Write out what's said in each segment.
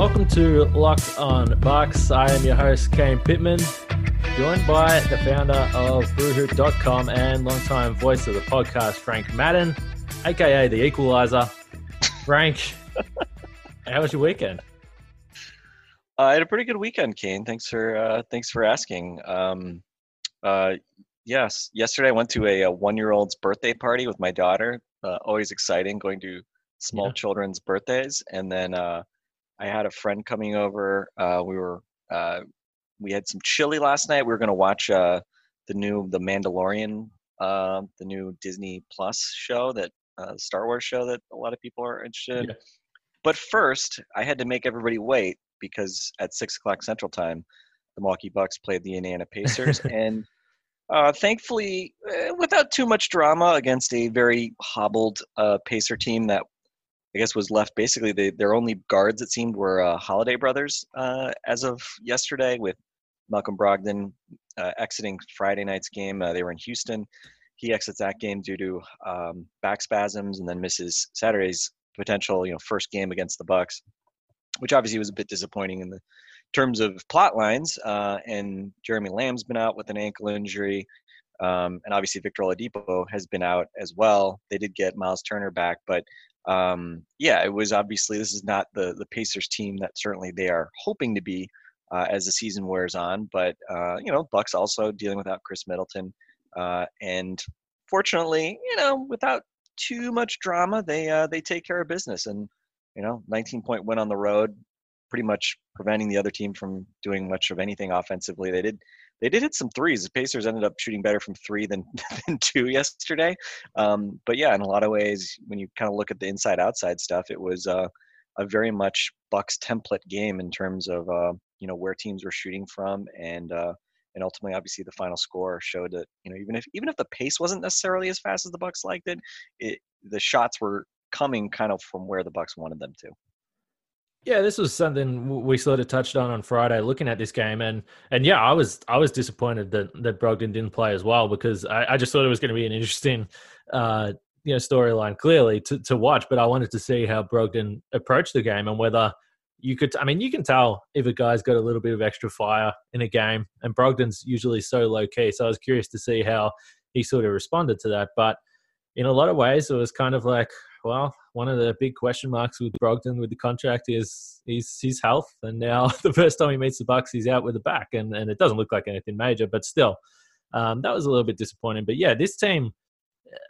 Welcome to Locked On Bucks. I am your host, Kane Pitman, joined by the founder of BrewHoop.com and longtime voice of the podcast, Frank Madden, aka the Equalizer. Frank, how was your weekend? Uh, I had a pretty good weekend, Kane. Thanks for uh, thanks for asking. Um, uh, yes, yesterday I went to a, a one-year-old's birthday party with my daughter. Uh, always exciting going to small Yeah. children's birthdays, and then uh, I had a friend coming over. Uh, we were uh, we had some chili last night. We were going to watch uh, the new The Mandalorian, uh, the new Disney Plus show that uh, Star Wars show that a lot of people are interested in. Yeah. But first, I had to make everybody wait because at six o'clock Central Time, the Milwaukee Bucks played the Indiana Pacers, and uh, thankfully, uh, without too much drama, against a very hobbled uh, Pacer team that I guess was left basically they, their only guards it seemed were uh, Holiday brothers uh, as of yesterday, with Malcolm Brogdon uh, exiting Friday night's game. Uh, they were in Houston. He exits that game due to um, back spasms and then misses Saturday's potential you know first game against the Bucks, which obviously was a bit disappointing in the terms of plot lines. Uh, and Jeremy Lamb's been out with an ankle injury. Um, and obviously Victor Oladipo has been out as well. They did get Myles Turner back, but um, yeah, it was obviously this is not the the Pacers team that certainly they are hoping to be uh, as the season wears on. But uh, you know, Bucks also dealing without Khris Middleton, uh, and fortunately, you know, without too much drama, they uh, they take care of business. And you know, 19 point win on the road, pretty much preventing the other team from doing much of anything offensively. They did they did hit some threes. The Pacers ended up shooting better from three than than two yesterday. Um, but yeah, in a lot of ways, when you kind of look at the inside outside stuff, it was uh, a very much Bucks template game in terms of uh, you know where teams were shooting from and. Uh, and ultimately, obviously, the final score showed that you know even if even if the pace wasn't necessarily as fast as the Bucks liked it, it the shots were coming kind of from where the Bucks wanted them to. Yeah, this was something we sort of touched on on Friday, looking at this game, and and yeah, I was I was disappointed that that Brogdon didn't play as well because I, I just thought it was going to be an interesting, uh, you know, storyline clearly to to watch. But I wanted to see how Brogdon approached the game and whether you could. I mean, you can tell if a guy's got a little bit of extra fire in a game, and Brogdon's usually so low key. So I was curious to see how he sort of responded to that, but. In a lot of ways, it was kind of like, well, one of the big question marks with Brogdon with the contract is is his health, and now the first time he meets the Bucks, he's out with a back, and and it doesn't look like anything major, but still, um, that was a little bit disappointing. But yeah, this team,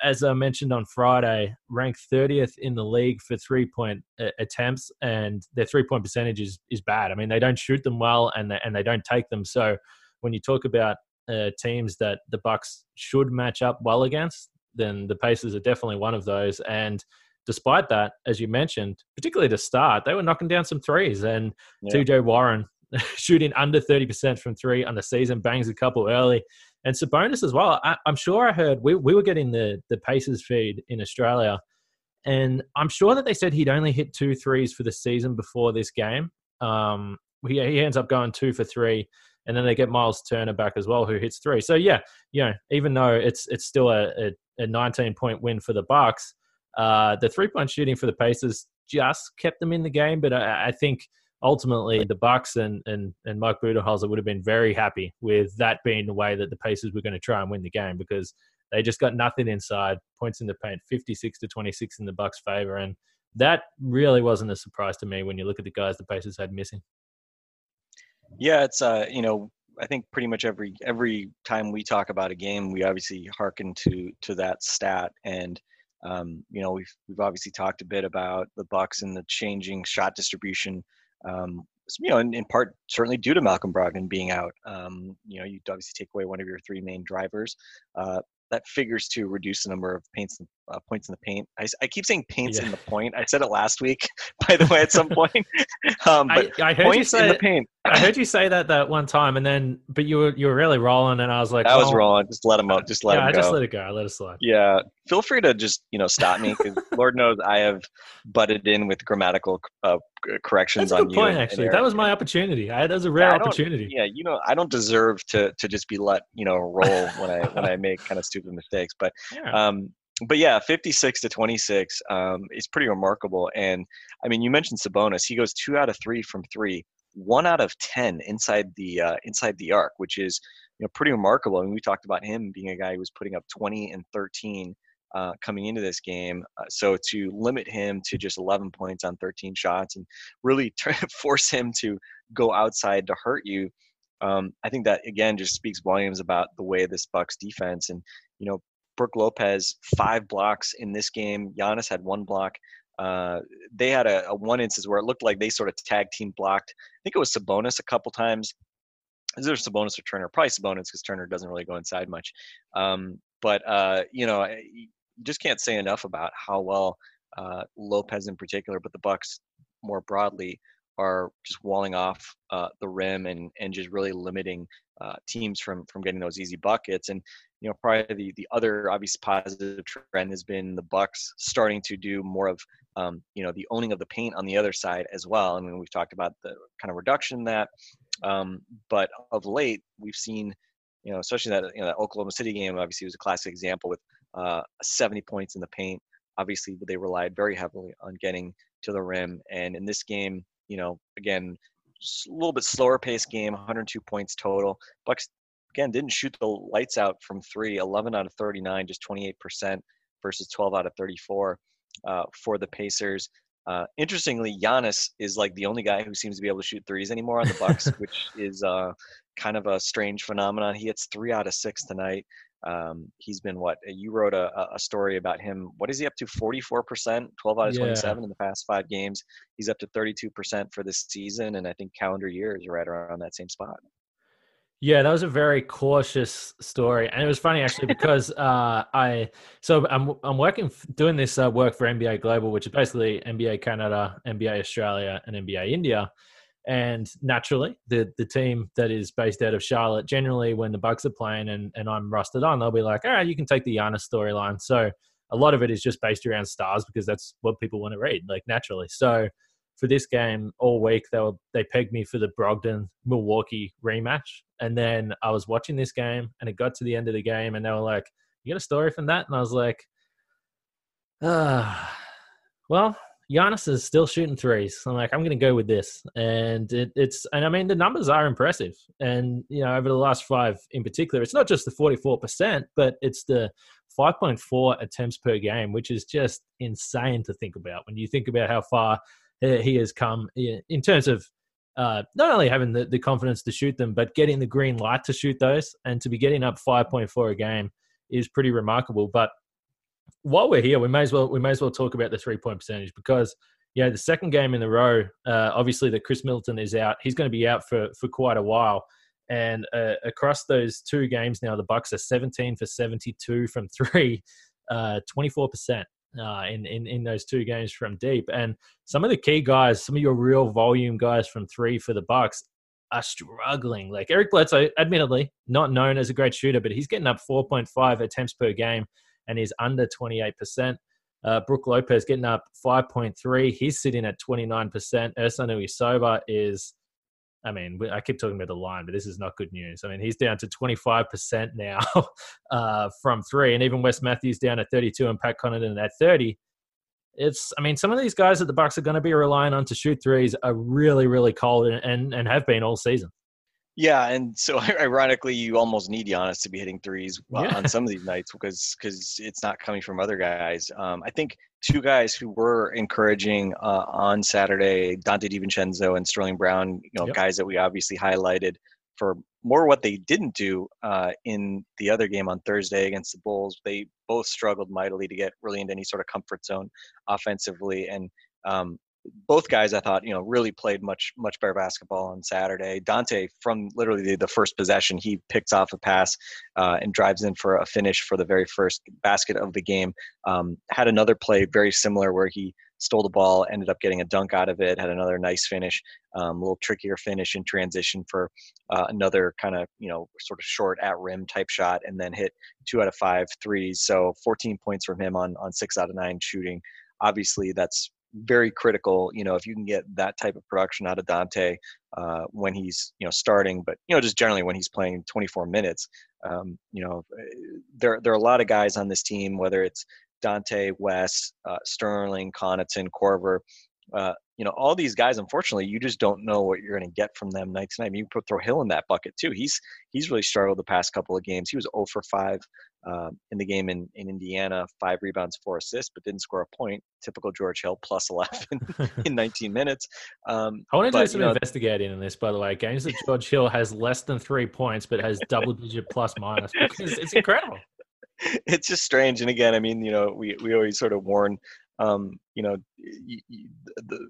as I mentioned on Friday, ranked 30th in the league for three point uh, attempts, and their three point percentage is is bad. I mean, they don't shoot them well, and they, and they don't take them. So when you talk about uh, teams that the Bucks should match up well against, then the Pacers are definitely one of those. And despite that, as you mentioned, particularly to start, they were knocking down some threes. And Yeah. TJ Warren shooting under 30% from three on the season, bangs a couple early. And Sabonis as well. I, I'm sure I heard we, we were getting the, the Pacers feed in Australia. And I'm sure that they said he'd only hit two threes for the season before this game. Um, he, he ends up going two for three and then they get Myles Turner back as well, who hits three. So yeah, you know, even though it's it's still a, a, a 19 point win for the Bucks, uh, the three point shooting for the Pacers just kept them in the game. But I, I think ultimately the Bucks and and and Mike Budenholzer would have been very happy with that being the way that the Pacers were going to try and win the game because they just got nothing inside, points in the paint, 56 to 26 in the Bucks' favor, and that really wasn't a surprise to me when you look at the guys the Pacers had missing. Yeah, it's uh, you know, I think pretty much every every time we talk about a game, we obviously hearken to to that stat, and Um, you know, we've we've obviously talked a bit about the Bucks and the changing shot distribution. Um, you know, in, in, part certainly due to Malcolm Brogdon being out. Um, you know, you obviously take away one of your three main drivers. Uh, that figures to reduce the number of paints uh, points in the paint. I, I keep saying paints yeah. in the point. I said it last week, by the way, at some point. um, but I, I heard you say in the paint. I heard you say that that one time, and then but you were you were really rolling, and I was like, I was rolling. Just let him up. Just let yeah, him go. I just let it go. I let it slide. Yeah, feel free to just you know stop me because Lord knows I have butted in with grammatical uh, corrections That's a good on point, you. Actually, that was my opportunity. I, that was a rare yeah, opportunity. Yeah, you know, I don't deserve to to just be let you know roll when I when I make kind of stupid mistakes, but yeah. um, but yeah, 56 to 26 um, is pretty remarkable. And I mean, you mentioned Sabonis. He goes two out of three from three, one out of 10 inside the uh, inside the arc, which is you know pretty remarkable. I mean, we talked about him being a guy who was putting up 20 and 13 uh, coming into this game. Uh, so to limit him to just 11 points on 13 shots and really force him to go outside to hurt you. Um, I think that again just speaks volumes about the way this Bucks defense and you know Brook Lopez five blocks in this game. Giannis had one block. Uh, they had a, a, one instance where it looked like they sort of tag team blocked. I think it was Sabonis a couple times. Is there Sabonis or Turner? Probably Sabonis because Turner doesn't really go inside much. Um, but uh, you know, just can't say enough about how well uh, Lopez in particular, but the Bucks more broadly are just walling off uh, the rim and and just really limiting uh, teams from from getting those easy buckets. And you know, probably the, the other obvious positive trend has been the Bucks starting to do more of, um, you know, the owning of the paint on the other side as well. I mean, we've talked about the kind of reduction that, um, but of late we've seen, you know, especially that you know that Oklahoma City game obviously was a classic example with uh, 70 points in the paint. Obviously, they relied very heavily on getting to the rim, and in this game, you know, again, a little bit slower pace game, 102 points total. Bucks again didn't shoot the lights out from three 11 out of 39 just 28% versus 12 out of 34 uh, for the pacers. Uh, interestingly Giannis is like the only guy who seems to be able to shoot threes anymore on the bucks which is uh, kind of a strange phenomenon. He hits three out of six tonight um, he's been what you wrote a, a story about him what is he up to 44% 12 out of yeah. 27 in the past five games he's up to 32% for this season and i think calendar year is right around that same spot yeah, that was a very cautious story, and it was funny actually because uh, I so I'm I'm working doing this uh, work for NBA Global, which is basically NBA Canada, NBA Australia, and NBA India. And naturally, the the team that is based out of Charlotte, generally when the Bucks are playing and, and I'm rusted on, they'll be like, all right, you can take the Giannis storyline. So a lot of it is just based around stars because that's what people want to read, like naturally. So for this game all week, they were they pegged me for the Brogdon Milwaukee rematch, and then I was watching this game, and it got to the end of the game, and they were like, "You got a story from that?" And I was like, "Ah, well." Giannis is still shooting threes. I'm like, I'm going to go with this, and it, it's and I mean the numbers are impressive. And you know, over the last five in particular, it's not just the 44 percent, but it's the 5.4 attempts per game, which is just insane to think about when you think about how far he has come in terms of uh, not only having the, the confidence to shoot them, but getting the green light to shoot those and to be getting up 5.4 a game is pretty remarkable. But while we're here, we may as well we may as well talk about the three point percentage because yeah, the second game in the row, uh, obviously that Khris Middleton is out. He's going to be out for for quite a while. And uh, across those two games now, the Bucks are 17 for 72 from three, uh, 24% uh, in, in in those two games from deep. And some of the key guys, some of your real volume guys from three for the Bucks are struggling. Like Eric Bledsoe, admittedly not known as a great shooter, but he's getting up 4.5 attempts per game and he's under 28%. Uh, Brook Lopez getting up 5.3. He's sitting at 29%. Ersan Ilyasova is I mean, I keep talking about the line, but this is not good news. I mean, he's down to 25% now uh, from three, and even Wes Matthews down at 32 and Pat Connaughton at 30. It's, I mean, some of these guys that the Bucks are going to be relying on to shoot threes are really, really cold and, and, and have been all season. Yeah, and so ironically, you almost need Giannis to be hitting threes uh, yeah. on some of these nights because because it's not coming from other guys. Um, I think two guys who were encouraging uh, on Saturday, Donte DiVincenzo and Sterling Brown, you know, yep. guys that we obviously highlighted for more what they didn't do uh, in the other game on Thursday against the Bulls. They both struggled mightily to get really into any sort of comfort zone offensively, and um, both guys I thought you know really played much much better basketball on Saturday. Donte from literally the, first possession he picks off a pass uh, and drives in for a finish for the very first basket of the game. Um, had another play very similar where he stole the ball, ended up getting a dunk out of it. Had another nice finish, um, a little trickier finish in transition for uh, another kind of you know sort of short at rim type shot, and then hit two out of five threes. So 14 points from him on on six out of nine shooting. Obviously, that's very critical. You know, if you can get that type of production out of Donte uh, when he's you know starting, but you know just generally when he's playing 24 minutes, um, you know, there there are a lot of guys on this team, whether it's Donte, Wes, uh, Sterling, Connaughton, Korver, uh, you know, all these guys, unfortunately, you just don't know what you're going to get from them night to night. I mean, you put throw Hill in that bucket too. He's he's really struggled the past couple of games. He was 0 for 5 uh, in the game in, in Indiana, five rebounds, four assists, but didn't score a point. Typical George Hill, plus 11 in 19 minutes. Um, I want to do some you know, investigating in this, by the way. Games that George Hill has less than three points, but has double digit plus minus because it's incredible. it's just strange. And again, I mean, you know, we, we always sort of warn, um, you know, the,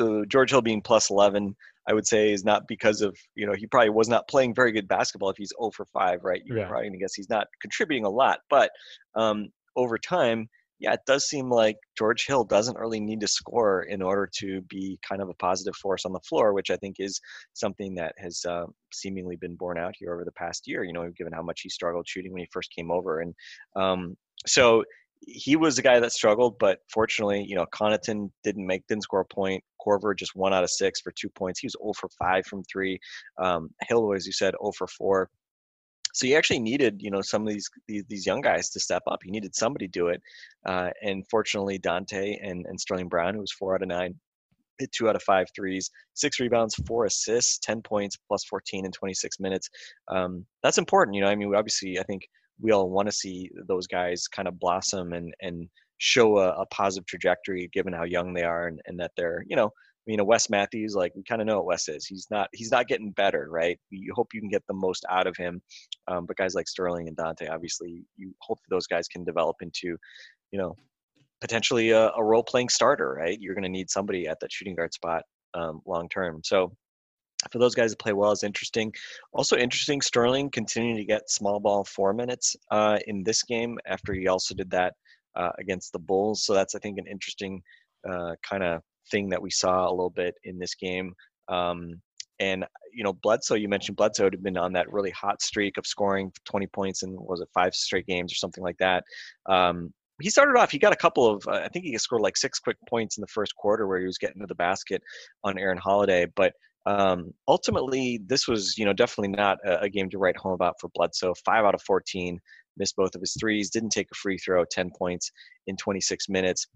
the George Hill being plus 11, I would say is not because of, you know, he probably was not playing very good basketball if he's 0 for 5, right? You're Yeah. probably going to guess he's not contributing a lot. But um, over time, yeah, it does seem like George Hill doesn't really need to score in order to be kind of a positive force on the floor, which I think is something that has uh, seemingly been borne out here over the past year. You know, given how much he struggled shooting when he first came over, and um, so he was a guy that struggled. But fortunately, you know, Connaughton didn't make didn't score a point. Korver just one out of six for two points. He was 0 for five from three. Um, Hill, as you said, 0 for four so you actually needed you know some of these these, young guys to step up you needed somebody to do it uh, and fortunately donte and, and sterling brown who was four out of nine hit two out of five threes six rebounds four assists 10 points plus 14 in 26 minutes um, that's important you know i mean obviously i think we all want to see those guys kind of blossom and and show a, a positive trajectory given how young they are and, and that they're you know I mean, Wes Matthews, like we kind of know what Wes is. He's not he's not getting better, right? You hope you can get the most out of him. Um, but guys like Sterling and Donte, obviously, you hope those guys can develop into, you know, potentially a, a role playing starter, right? You're going to need somebody at that shooting guard spot um, long term. So for those guys to play well is interesting. Also interesting, Sterling continuing to get small ball four minutes uh, in this game after he also did that uh, against the Bulls. So that's I think an interesting uh, kind of thing that we saw a little bit in this game. Um, and you know, Bledsoe, you mentioned Bledsoe had been on that really hot streak of scoring 20 points in was it five straight games or something like that. Um, he started off. He got a couple of. Uh, I think he scored like six quick points in the first quarter where he was getting to the basket on Aaron Holiday. But um, ultimately, this was you know definitely not a, a game to write home about for Bledsoe. Five out of 14 missed both of his threes. Didn't take a free throw. 10 points in 26 minutes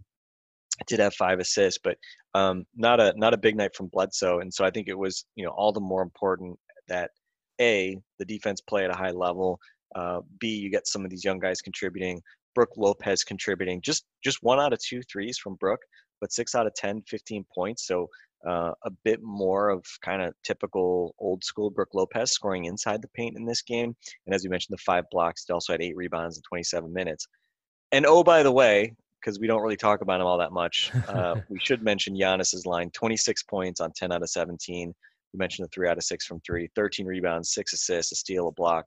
did have five assists, but um, not a not a big night from Bledsoe. And so I think it was you know all the more important that a the defense play at a high level. Uh, B you get some of these young guys contributing. Brook Lopez contributing just just one out of two threes from Brook, but six out of 10, 15 points. So uh, a bit more of kind of typical old school Brook Lopez scoring inside the paint in this game. And as we mentioned, the five blocks. He also had eight rebounds in 27 minutes. And oh, by the way, because we don't really talk about him all that much. Uh, we should mention Giannis's line: 26 points on 10 out of 17. We mentioned the three out of six from three, 13 rebounds, six assists, a steal, a block.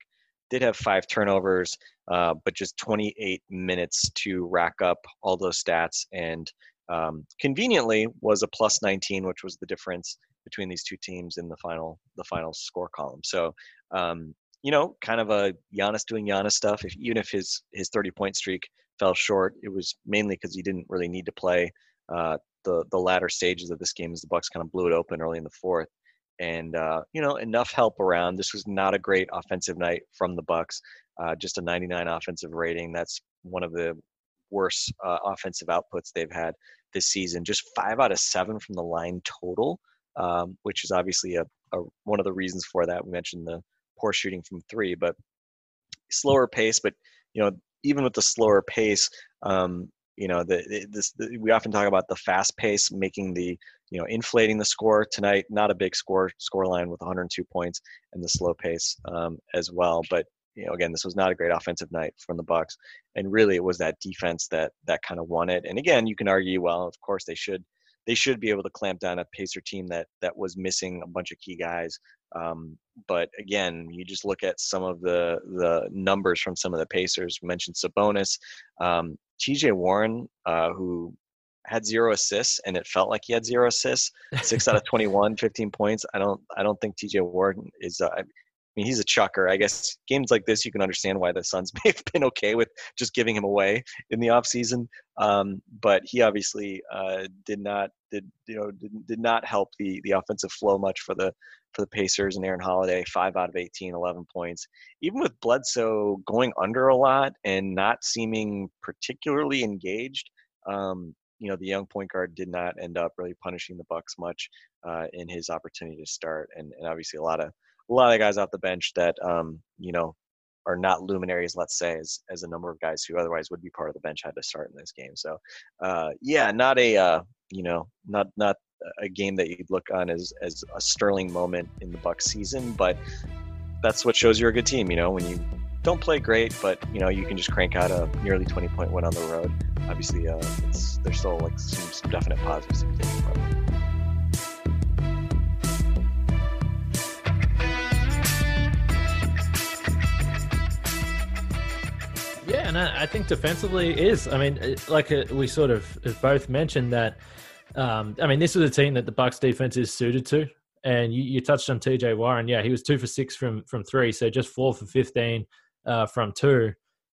Did have five turnovers, uh, but just 28 minutes to rack up all those stats, and um, conveniently was a plus 19, which was the difference between these two teams in the final the final score column. So. Um, you know, kind of a Giannis doing Giannis stuff. If even if his his 30 point streak fell short. It was mainly because he didn't really need to play uh, the the latter stages of this game as the Bucks kind of blew it open early in the fourth. And uh, you know enough help around. This was not a great offensive night from the Bucks. Uh, just a 99 offensive rating. That's one of the worst uh, offensive outputs they've had this season. Just five out of seven from the line total, um, which is obviously a, a one of the reasons for that. We mentioned the poor shooting from three, but slower pace. But you know even with the slower pace, um, you know, the, this the, we often talk about the fast pace making the you know inflating the score tonight. Not a big score score line with 102 points and the slow pace um, as well. But you know, again, this was not a great offensive night from the Bucks, and really it was that defense that that kind of won it. And again, you can argue, well, of course they should they should be able to clamp down a Pacer team that that was missing a bunch of key guys. Um, but again, you just look at some of the the numbers from some of the Pacers. We mentioned Sabonis, um, T.J. Warren, uh, who had zero assists, and it felt like he had zero assists. Six out of 21, 15 points. I don't I don't think T.J. Warren is. Uh, mean, he's a chucker. I guess games like this, you can understand why the Suns may have been okay with just giving him away in the offseason. Um, but he obviously uh, did not did you know did, did not help the the offensive flow much for the for the Pacers and Aaron Holiday, five out of 18, 11 points. Even with Bledsoe going under a lot and not seeming particularly engaged, um, you know the young point guard did not end up really punishing the Bucks much uh, in his opportunity to start, and, and obviously a lot of a lot of guys off the bench that um, you know are not luminaries, let's say, as, as a number of guys who otherwise would be part of the bench had to start in this game. So, uh, yeah, not a uh, you know not not a game that you'd look on as as a sterling moment in the Bucks season, but that's what shows you're a good team. You know, when you don't play great, but you know you can just crank out a nearly 20 point win on the road. Obviously, uh, there's still like some, some definite positives to from Yeah, and I, I think defensively is. I mean, like uh, we sort of both mentioned that. Um, I mean, this is a team that the Bucks defense is suited to, and you, you touched on T.J. Warren. Yeah, he was two for six from from three, so just four for fifteen uh, from two.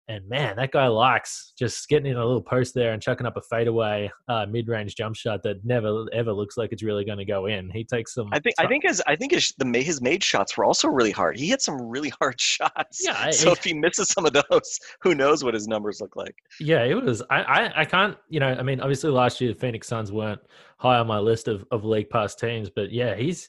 And man, that guy likes just getting in a little post there and chucking up a fadeaway uh, mid-range jump shot that never ever looks like it's really going to go in. He takes some. I think. I think his. I think his the his made shots were also really hard. He hit some really hard shots. Yeah. So if he misses some of those, who knows what his numbers look like? Yeah, it was. I, I, I can't. You know, I mean, obviously last year the Phoenix Suns weren't high on my list of of league pass teams, but yeah, he's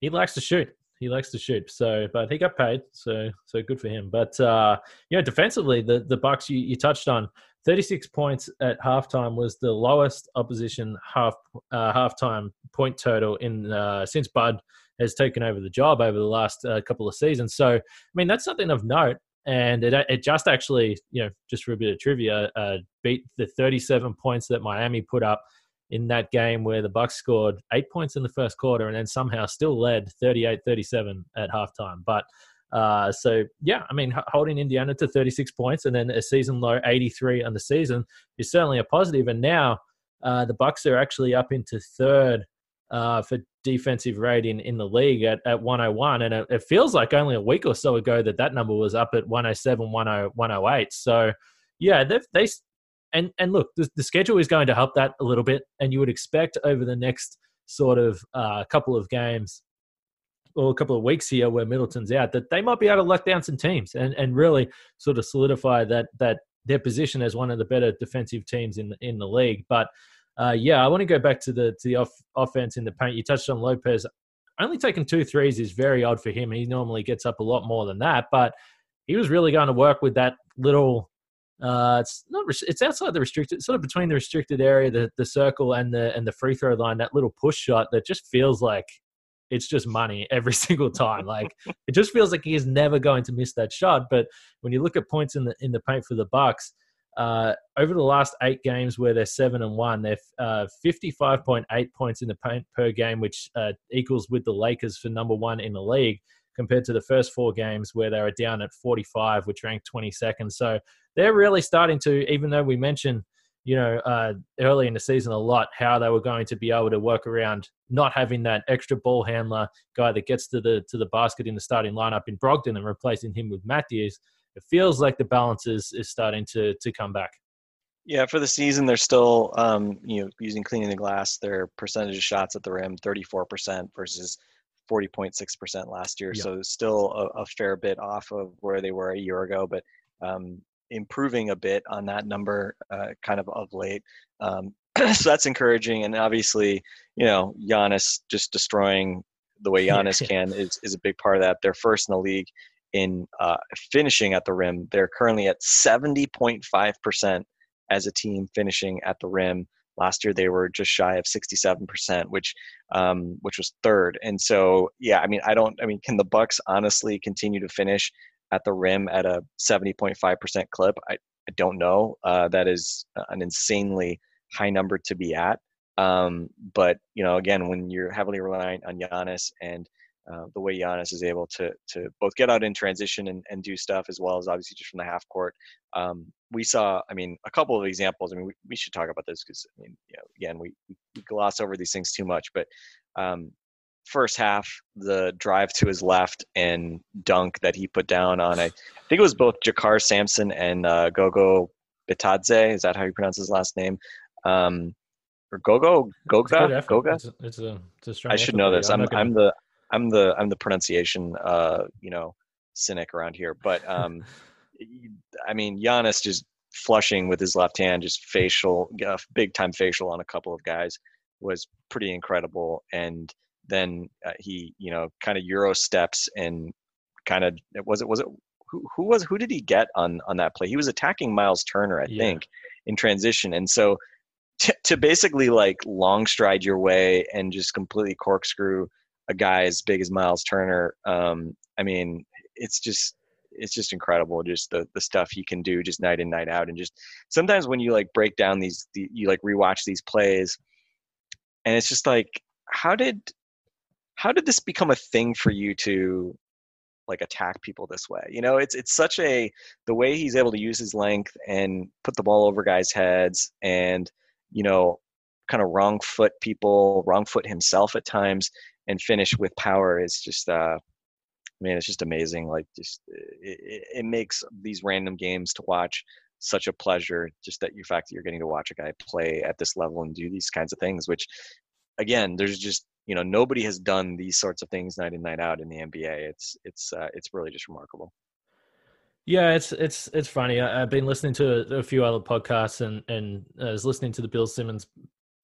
he likes to shoot he likes to shoot. So, but he got paid, so so good for him. But uh, you know, defensively, the the Bucks you, you touched on. 36 points at halftime was the lowest opposition half uh, halftime point total in uh, since Bud has taken over the job over the last uh, couple of seasons. So, I mean, that's something of note. And it, it just actually, you know, just for a bit of trivia, uh, beat the 37 points that Miami put up in that game where the Bucks scored eight points in the first quarter and then somehow still led 38-37 at halftime. But uh, so yeah, I mean, holding Indiana to 36 points and then a season low 83 on the season is certainly a positive. And now uh, the Bucks are actually up into third uh, for defensive rating in the league at, at 101, and it, it, feels like only a week or so ago that that number was up at 107, 10, 108. So yeah, they they and and look, the, the schedule is going to help that a little bit, and you would expect over the next sort of uh, couple of games or a couple of weeks here where Middleton's out that they might be able to lock down some teams and, and really sort of solidify that that their position as one of the better defensive teams in the, in the league. But uh, yeah, I want to go back to the to the off, offense in the paint. You touched on Lopez. Only taking two threes is very odd for him. He normally gets up a lot more than that, but he was really going to work with that little uh, it's not. It's outside the restricted, sort of between the restricted area, the the circle, and the and the free throw line. That little push shot that just feels like it's just money every single time. Like it just feels like he is never going to miss that shot. But when you look at points in the in the paint for the Bucks, uh, over the last eight games where they're seven and one, they're uh, fifty five point eight points in the paint per game, which uh, equals with the Lakers for number one in the league compared to the first four games where they were down at 45, which ranked 22nd. So they're really starting to, even though we mentioned, you know, uh, early in the season a lot how they were going to be able to work around not having that extra ball handler guy that gets to the to the basket in the starting lineup in Brogdon and replacing him with Matthews. It feels like the balance is, is starting to to come back. Yeah, for the season, they're still um, you know using cleaning the glass. Their percentage of shots at the rim, 34% versus 40.6% last year. So still a, a, fair bit off of where they were a year ago, but um, improving a bit on that number uh, kind of of late. Um, so that's encouraging. And obviously, you know, Giannis just destroying the way Giannis can is, is a big part of that. They're first in the league in uh, finishing at the rim. They're currently at 70.5% as a team finishing at the rim. Last year they were just shy of 67%, which um, which was third. And so yeah, I mean I don't I mean can the Bucks honestly continue to finish at the rim at a 70.5% clip? I, I don't know. Uh, that is an insanely high number to be at. Um, but you know, again, when you're heavily reliant on Giannis and uh, the way Giannis is able to to both get out in transition and, and do stuff as well as obviously just from the half court. Um, we saw, I mean, a couple of examples. I mean, we, we should talk about this because I mean, you know, again, we, we gloss over these things too much. But um, first half, the drive to his left and dunk that he put down on, I think it was both JaKarr Sampson and uh, Gogo Bitadze. Is that how you pronounce his last name? Um, or Gogo Goga Goga. It's it's a, it's a I should know this. I'm, I'm, gonna... I'm the I'm the I'm the pronunciation uh, you know cynic around here, but um, I mean Giannis just flushing with his left hand, just facial, uh, big time facial on a couple of guys was pretty incredible. And then uh, he, you know, kind of euro steps and kind of was it was it who, who was who did he get on on that play? He was attacking Myles Turner, I yeah. think, in transition, and so to, to basically like long stride your way and just completely corkscrew a guy as big as Myles Turner. Um, I mean, it's just it's just incredible just the the stuff he can do just night in night out and just sometimes when you like break down these the, you like rewatch these plays and it's just like how did how did this become a thing for you to like attack people this way? You know it's it's such a the way he's able to use his length and put the ball over guys heads and you know kind of wrong foot people wrong foot himself at times and finish with power is just uh man it's just amazing like just it, it makes these random games to watch such a pleasure just that you fact that you're getting to watch a guy play at this level and do these kinds of things which again there's just you know nobody has done these sorts of things night in night out in the nba it's it's uh, it's really just remarkable yeah, it's it's it's funny. I, have been listening to a, a, few other podcasts and and I was listening to the Bill Simmons,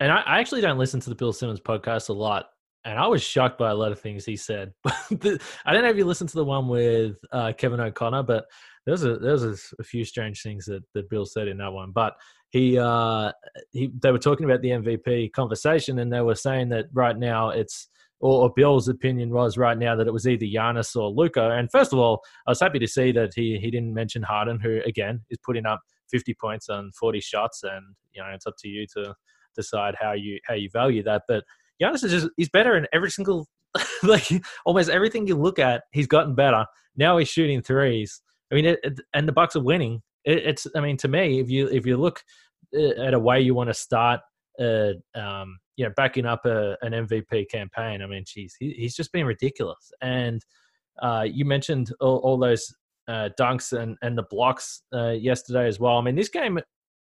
and I, I, actually don't listen to the Bill Simmons podcast a lot and I was shocked by a lot of things he said. I don't know if you listened to the one with uh, Kevin O'Connor, but there's a there's a, a, few strange things that, that Bill said in that one. But he uh, he they were talking about the MVP conversation, and they were saying that right now it's or, or Bill's opinion was right now that it was either Giannis or Luka. And first of all, I was happy to see that he he didn't mention Harden, who again is putting up 50 points on 40 shots, and you know it's up to you to decide how you how you value that, but Giannis is just he's better in every single like almost everything you look at. He's gotten better. Now he's shooting threes. I mean, it, it, and the Bucks are winning. It, it's I mean, to me, if you if you look uh, at a way you want to start, uh, um, you know, backing up a, an MVP campaign. I mean, geez, he, he's just been ridiculous. And uh, you mentioned all, all those uh, dunks and and the blocks uh, yesterday as well. I mean, this game,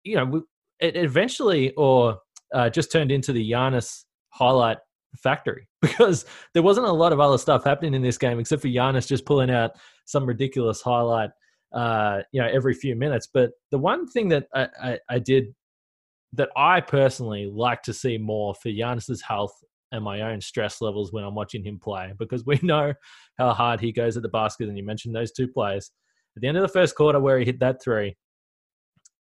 you know, it eventually or uh, just turned into the Giannis highlight factory because there wasn't a lot of other stuff happening in this game except for Giannis just pulling out some ridiculous highlight, uh, you know, every few minutes. But the one thing that I, I, I did that I personally like to see more for Giannis's health and my own stress levels when I'm watching him play because we know how hard he goes at the basket. And you mentioned those two players at the end of the first quarter where he hit that three.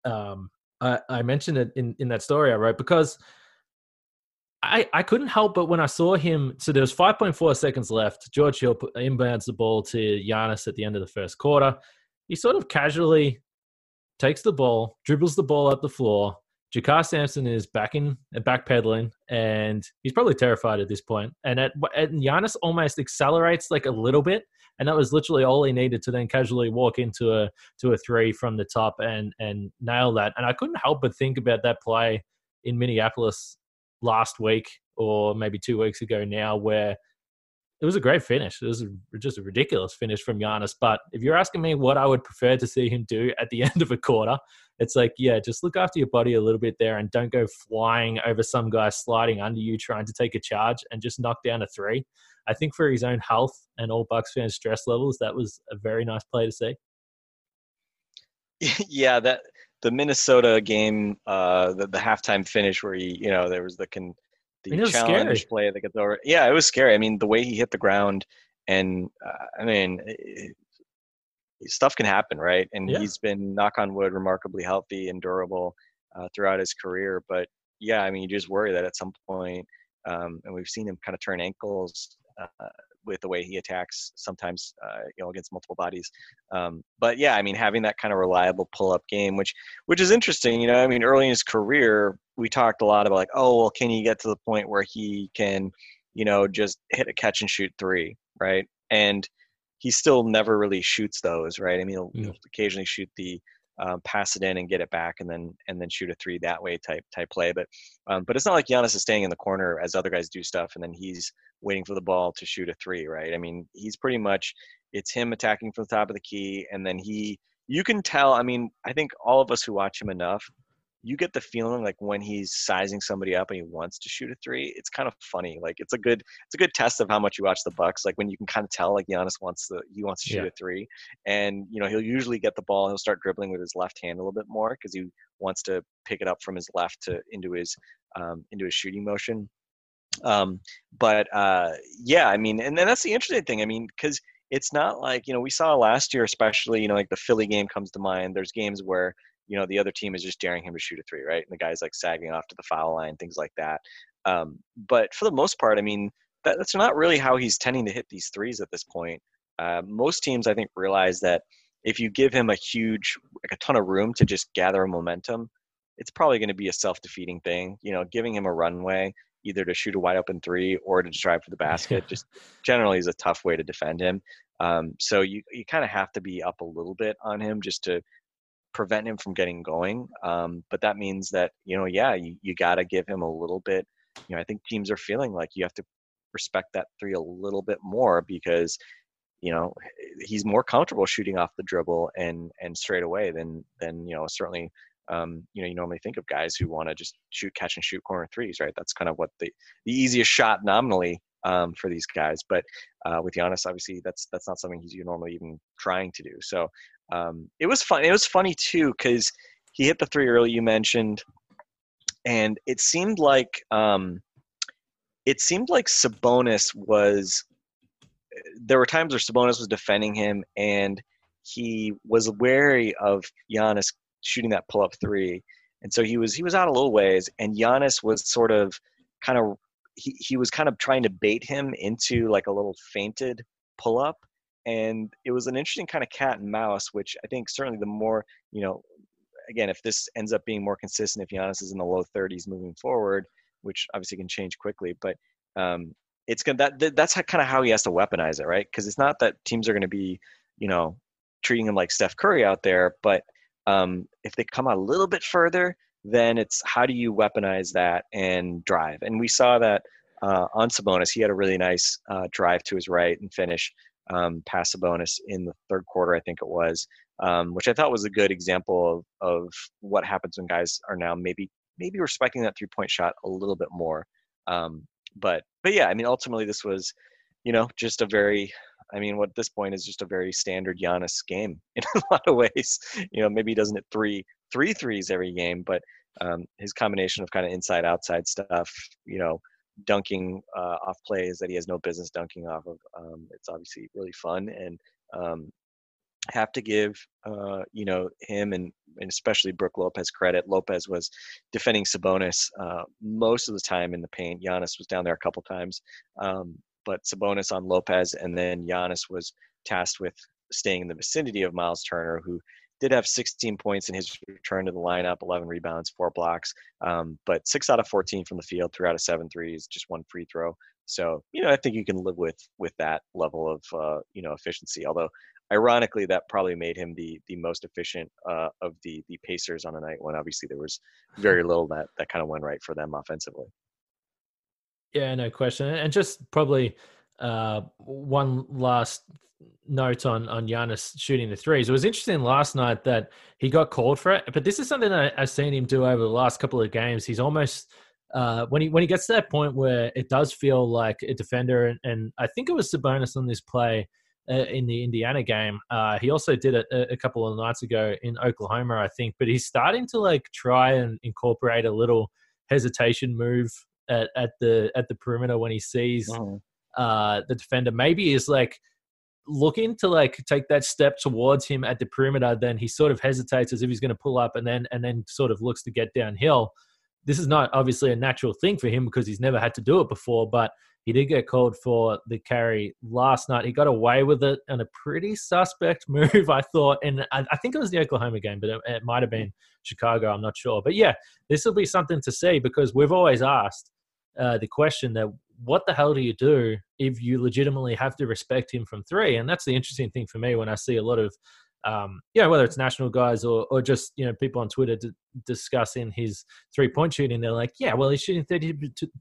Um, I, I mentioned it in, in that story I wrote because I, I couldn't help but when I saw him. So there was 5.4 seconds left. George Hill inbounds the ball to Giannis at the end of the first quarter. He sort of casually takes the ball, dribbles the ball up the floor. JaKarr Sampson is backing and uh, backpedaling, and he's probably terrified at this point. And at, and Giannis almost accelerates like a little bit, and that was literally all he needed to then casually walk into a to a three from the top and and nail that. And I couldn't help but think about that play in Minneapolis last week or maybe two weeks ago now where it was a great finish. It was just a ridiculous finish from Giannis. But if you're asking me what I would prefer to see him do at the end of a quarter, it's like, yeah, just look after your body a little bit there and don't go flying over some guy sliding under you trying to take a charge and just knock down a three. I think for his own health and all Bucks fans' stress levels, that was a very nice play to see. Yeah, that the Minnesota game, uh, the, the halftime finish where he, you know, there was the con, the I mean, challenge scary. play that gets over. Yeah, it was scary. I mean, the way he hit the ground, and uh, I mean, it, stuff can happen, right? And yeah. he's been knock on wood, remarkably healthy and durable. uh, throughout his career. But yeah, I mean, you just worry that at some point, um, and we've seen him kind of turn ankles uh, with the way he attacks sometimes, uh, you know, against multiple bodies. Um, but yeah, I mean, having that kind of reliable pull-up game, which which is interesting. You know, I mean, early in his career, we talked a lot about like, oh, well, can he get to the point where he can, you know, just hit a catch and shoot three, right? And he still never really shoots those, right? I mean, he'll, he'll occasionally shoot the um, pass it in and get it back and then and then shoot a three that way type type play. But um, but it's not like Giannis is staying in the corner as other guys do stuff and then he's waiting for the ball to shoot a three, right? I mean, he's pretty much it's him attacking from the top of the key and then he you can tell. I mean, I think all of us who watch him enough you get the feeling like when he's sizing somebody up and he wants to shoot a three, it's kind of funny. Like it's a good it's a good test of how much you watch the Bucks. Like when you can kind of tell like Giannis wants to he wants to shoot yeah. a three, and you know he'll usually get the ball. He'll start dribbling with his left hand a little bit more because he wants to pick it up from his left to into his um, into his shooting motion. Um, but uh, yeah, I mean, and then that's the interesting thing. I mean, because it's not like you know we saw last year, especially you know like the Philly game comes to mind. There's games where you know the other team is just daring him to shoot a three, right? And the guy's like sagging off to the foul line, things like that. Um, but for the most part, I mean, that, that's not really how he's tending to hit these threes at this point. Uh, most teams, I think, realize that if you give him a huge, like a ton of room to just gather momentum, it's probably going to be a self-defeating thing. You know, giving him a runway either to shoot a wide open three or to drive for the basket just generally is a tough way to defend him. Um, so you you kind of have to be up a little bit on him just to prevent him from getting going. Um, but that means that you know, yeah, you, you got to give him a little bit. You know, I think teams are feeling like you have to respect that three a little bit more because you know he's more comfortable shooting off the dribble and and straight away than than you know certainly um, you know you normally think of guys who want to just shoot catch and shoot corner threes right that's kind of what the the easiest shot nominally um, for these guys but uh, with Giannis obviously that's that's not something he's normally even trying to do so um, it was fun. It was funny too because he hit the three early you mentioned, and it seemed like um, it seemed like Sabonis was. There were times where Sabonis was defending him, and he was wary of Giannis shooting that pull up three, and so he was he was out a little ways, and Giannis was sort of kind of he, he was kind of trying to bait him into like a little fainted pull up and it was an interesting kind of cat and mouse, which I think certainly the more you know, again, if this ends up being more consistent, if Giannis is in the low 30s moving forward, which obviously can change quickly, but um, it's gonna that that's kind of how he has to weaponize it, right? Because it's not that teams are going to be, you know, treating him like Steph Curry out there, but um, if they come out a little bit further, then it's how do you weaponize that and drive? And we saw that uh, on Sabonis, he had a really nice uh, drive to his right and finish um, pass bonus in the third quarter, I think it was, um, which I thought was a good example of, of what happens when guys are now maybe maybe respecting that three point shot a little bit more. Um, but but yeah, I mean, ultimately this was, you know, just a very I mean, what this point is just a very standard Giannis game in a lot of ways. You know, maybe he doesn't hit three three threes every game, but um, his combination of kind of inside outside stuff, you know, dunking uh, off plays that he has no business dunking off of. Um, it's obviously really fun and um, have to give uh, you know him and, and especially Brook Lopez credit. Lopez was defending Sabonis uh, most of the time in the paint. Giannis was down there a couple times, um, but Sabonis on Lopez, and then Giannis was tasked with staying in the vicinity of Myles Turner, who did have 16 points in his return to the lineup, 11 rebounds, four blocks, um, but six out of 14 from the field, three out of seven threes, just one free throw. So you know, I think you can live with with that level of uh, you know efficiency. Although, ironically, that probably made him the the most efficient uh, of the the Pacers on a night when obviously there was very little that that kind of went right for them offensively. Yeah, no question, and just probably uh, one last note on on Giannis shooting the threes. It was interesting last night that he got called for it, but this is something I, have seen him do over the last couple of games. He's almost uh, when he when he gets to that point where it does feel like a defender, and, and I think it was Sabonis on this play uh, in the Indiana game. Uh, he also did it a, a, couple of nights ago in Oklahoma, I think. But he's starting to like try and incorporate a little hesitation move at, at the at the perimeter when he sees uh-huh. uh, the defender. Maybe is like looking to like take that step towards him at the perimeter, then he sort of hesitates as if he's going to pull up and then and then sort of looks to get downhill. This is not obviously a natural thing for him because he's never had to do it before, but he did get called for the carry last night. He got away with it in a pretty suspect move, I thought. And I, I think it was the Oklahoma game, but it, it might have been Chicago. I'm not sure. But yeah, this will be something to see because we've always asked uh, the question that what the hell do you do if you legitimately have to respect him from three? And that's the interesting thing for me when I see a lot of, um, you know, whether it's national guys or, or just, you know, people on Twitter d- discussing his three point shooting. They're like, yeah, well, he's shooting 30,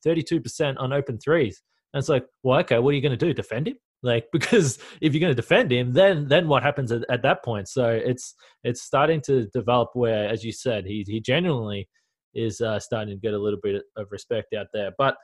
32% on open threes. And it's like, well, okay, what are you going to do? Defend him? Like, because if you're going to defend him, then then what happens at, at that point? So it's it's starting to develop where, as you said, he he genuinely is uh, starting to get a little bit of respect out there. But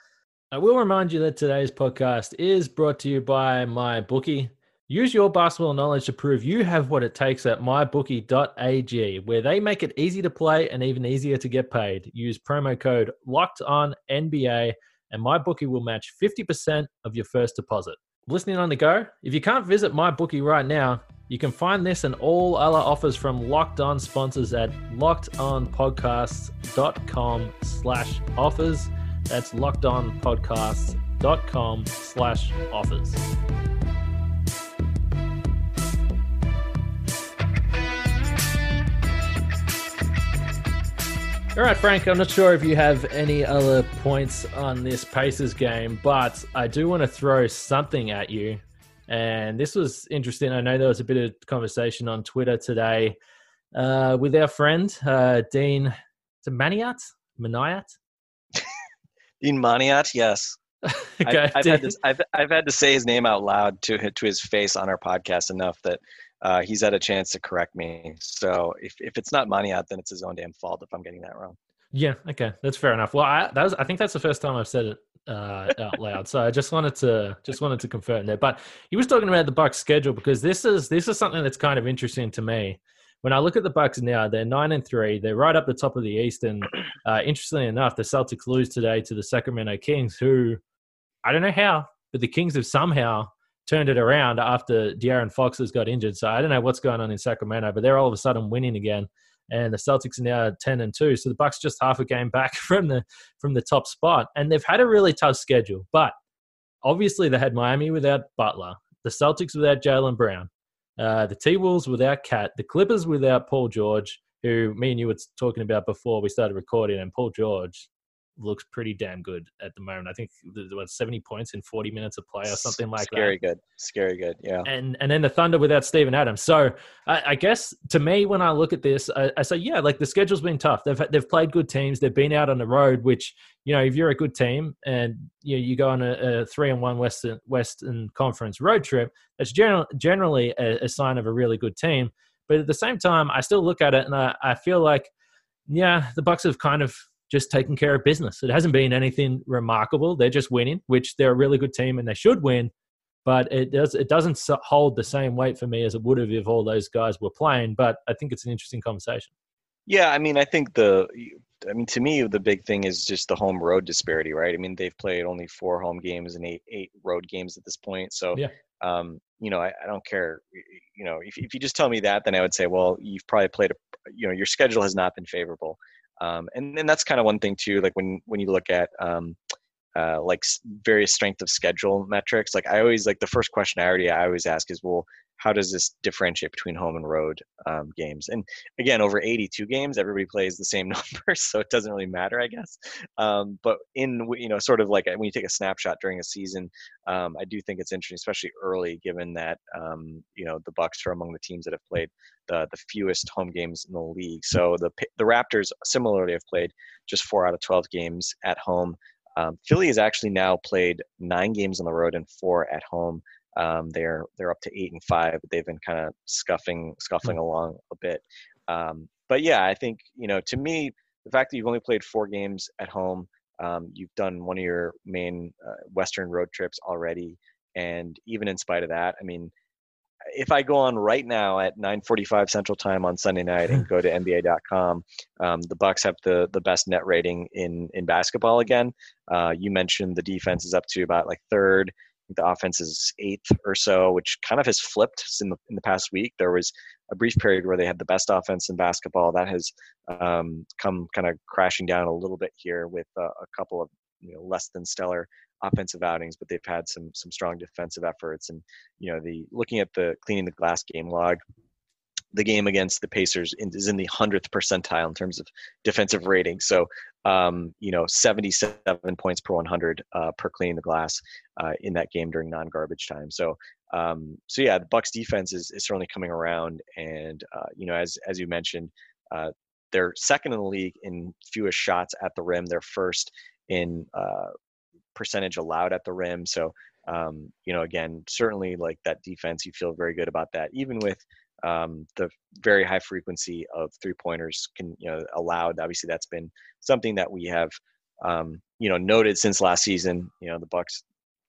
I will remind you that today's podcast is brought to you by my bookie. Use your basketball knowledge to prove you have what it takes at mybookie.ag, where they make it easy to play and even easier to get paid. Use promo code locked on NBA and MyBookie will match 50% of your first deposit. Listening on the go? If you can't visit MyBookie right now, you can find this and all other offers from Locked On sponsors at lockedonpodcasts.com slash offers. That's lockedonpodcasts.com slash offers. All right, Frank, I'm not sure if you have any other points on this Pacers game, but I do want to throw something at you. And this was interesting. I know there was a bit of conversation on Twitter today uh, with our friend, uh, Dean Maniat? Maniat? Dean Maniat, yes. okay, I've, I've, had to, I've, I've had to say his name out loud to, to his face on our podcast enough that uh, he's had a chance to correct me. So if, if it's not Maniat, then it's his own damn fault if I'm getting that wrong. Yeah, okay, that's fair enough. Well, I, that was, I think that's the first time I've said it uh, out loud. So I just wanted to just wanted to confirm that. But he was talking about the Bucks schedule because this is this is something that's kind of interesting to me. When I look at the Bucks now, they're nine and three. They're right up the top of the East. And uh, interestingly enough, the Celtics lose today to the Sacramento Kings, who I don't know how, but the Kings have somehow turned it around after De'Aaron Fox has got injured. So I don't know what's going on in Sacramento, but they're all of a sudden winning again. And the Celtics are now ten and two. So the Bucks just half a game back from the from the top spot. And they've had a really tough schedule. But obviously they had Miami without Butler, the Celtics without Jaylen Brown, uh, the T Wolves without KAT, the Clippers without Paul George, who me and you were talking about before we started recording, and Paul George looks pretty damn good at the moment. I think about 70 points in 40 minutes of play or something like Scary that. Scary good. Scary good. Yeah. And and then the Thunder without Steven Adams. So I, I guess to me, when I look at this, I, I, say, yeah, like the schedule's been tough. They've they've played good teams. They've been out on the road, which you know, if you're a good team and you know, you go on a, a three and one Western Western Conference road trip, that's general, generally a, a sign of a really good team. But at the same time, I still look at it and I, I feel like, yeah, the Bucks have kind of just taking care of business. It hasn't been anything remarkable. They're just winning, which they're a really good team and they should win. But it does it doesn't hold the same weight for me as it would have if all those guys were playing. But I think it's an interesting conversation. Yeah, I mean, I think the I mean, to me, the big thing is just the home road disparity, right? I mean, they've played only four home games and eight eight road games at this point. So, yeah. um, you know, I, I, don't care. You know, if if you just tell me that, then I would say, well, you've probably played a, you know, your schedule has not been favorable. Um, and then that's kind of one thing too. Like when when you look at um, uh, like various strength of schedule metrics, like I always like the first question I already I always ask is, well, how does this differentiate between home and road um, games? And again, over 82 games, everybody plays the same numbers, so it doesn't really matter, I guess. Um, but in you know, sort of like when you take a snapshot during a season, um, I do think it's interesting, especially early, given that um, you know the Bucks are among the teams that have played the the fewest home games in the league. So the the Raptors similarly have played just four out of 12 games at home. Um, Philly has actually now played nine games on the road and four at home. Um, they're they're up to eight and five, but they've been kind of scuffing scuffling mm-hmm. along a bit. Um, but yeah, I think you know to me the fact that you've only played four games at home, um, you've done one of your main uh, Western road trips already, and even in spite of that, I mean, if I go on right now at 9:45 Central Time on Sunday night and go to NBA.com, um, the Bucks have the the best net rating in in basketball again. Uh, you mentioned the defense is up to about like third the offense is eighth or so, which kind of has flipped in the in the past week. There was a brief period where they had the best offense in basketball. That has um, come kind of crashing down a little bit here with uh, a couple of you know less than stellar offensive outings, but they've had some some strong defensive efforts. And you know, the looking at the cleaning the glass game log, the game against the Pacers is in the hundredth percentile in terms of defensive rating. So, um, you know, 77 points per 100 uh, per cleaning the glass uh, in that game during non-garbage time. So, um, so yeah, the Bucks defense is, is certainly coming around, and uh, you know, as as you mentioned, uh, they're second in the league in fewest shots at the rim. They're first in uh, percentage allowed at the rim. So, um, you know, again, certainly like that defense, you feel very good about that, even with um, the very high frequency of three pointers can you know allowed. Obviously, that's been something that we have um, you know noted since last season. You know, the Bucks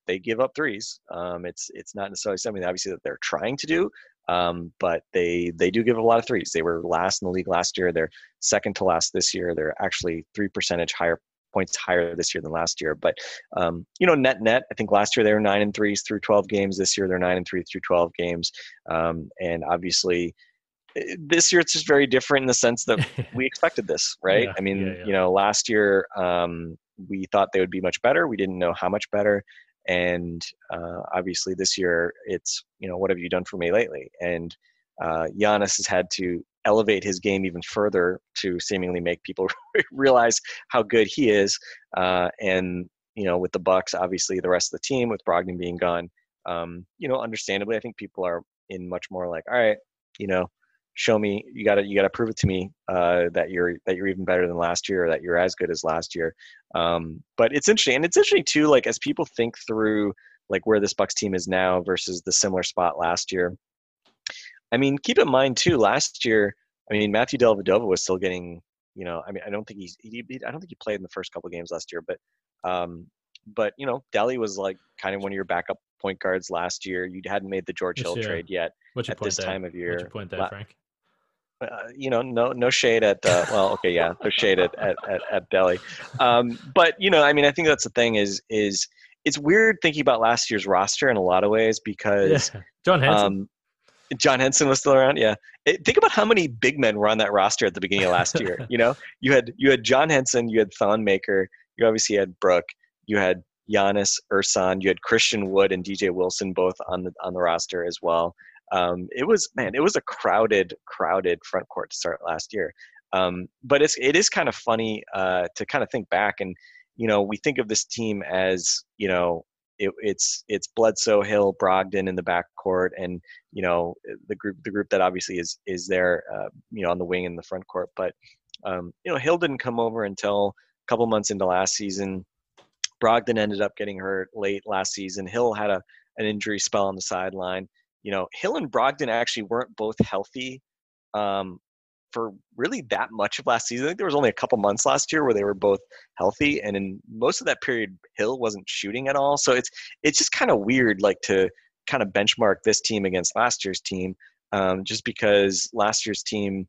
they give up threes. Um, it's it's not necessarily something that obviously that they're trying to do, um, but they they do give a lot of threes. They were last in the league last year. They're second to last this year. They're actually three percentage higher points higher this year than last year. But um, you know, net net, I think last year they were nine and threes through 12 games. This year they're nine and three through 12 games. Um, and obviously, eh, this year it's just very different in the sense that we expected this, right? Yeah, I mean, yeah, yeah. you know, last year um, we thought they would be much better. We didn't know how much better. And uh, obviously, this year it's you know, what have you done for me lately? And uh, Giannis has had to elevate his game even further to seemingly make people realize how good he is. Uh, and you know, with the Bucks, obviously the rest of the team, with Brogdon being gone, um, you know, understandably, I think people are in much more like, all right, you know, show me, you gotta, you gotta prove it to me uh, that you're that you're even better than last year, or that you're as good as last year. Um, but it's interesting, and it's interesting too, like as people think through like where this Bucks team is now versus the similar spot last year. I mean, keep in mind too. Last year, I mean, Matthew Dellavedova was still getting. You know, I mean, I don't think he's. He, I don't think he played in the first couple games last year, but, um, but you know, Delly was like kind of one of your backup point guards last year. You hadn't made the George Hill year. trade yet What's at this there? time of year. What's your point there, Frank? uh, you know, no no shade at uh, well, okay, yeah, no shade at at, at, at Delly, um, but you know, I mean, I think that's the thing is is it's weird thinking about last year's roster in a lot of ways because Yeah. John Henson. um, John Henson was still around. Yeah, It- think about how many big men were on that roster at the beginning of last year. you know, you had you had John Henson, you had Thon Maker, you obviously had Brook, you had Giannis, Ersan, you had Christian Wood and DJ Wilson both on the on the roster as well. Um, it was man, it was a crowded, crowded front court to start last year. Um, but it's it is kind of funny uh, to kind of think back and you know we think of this team as you know it, it's it's Bledsoe, Hill, Brogdon in the backcourt, and you know the group the group that obviously is is there uh, you know on the wing in the front court. But um, you know Hill didn't come over until a couple months into last season. Brogdon ended up getting hurt late last season. Hill had a an injury spell on the sideline. You know Hill and Brogdon actually weren't both healthy um, for really that much of last season. I think there was only a couple months last year where they were both healthy, and in most of that period, Hill wasn't shooting at all. So it's it's just kind of weird, like to kind of benchmark this team against last year's team, um, just because last year's team,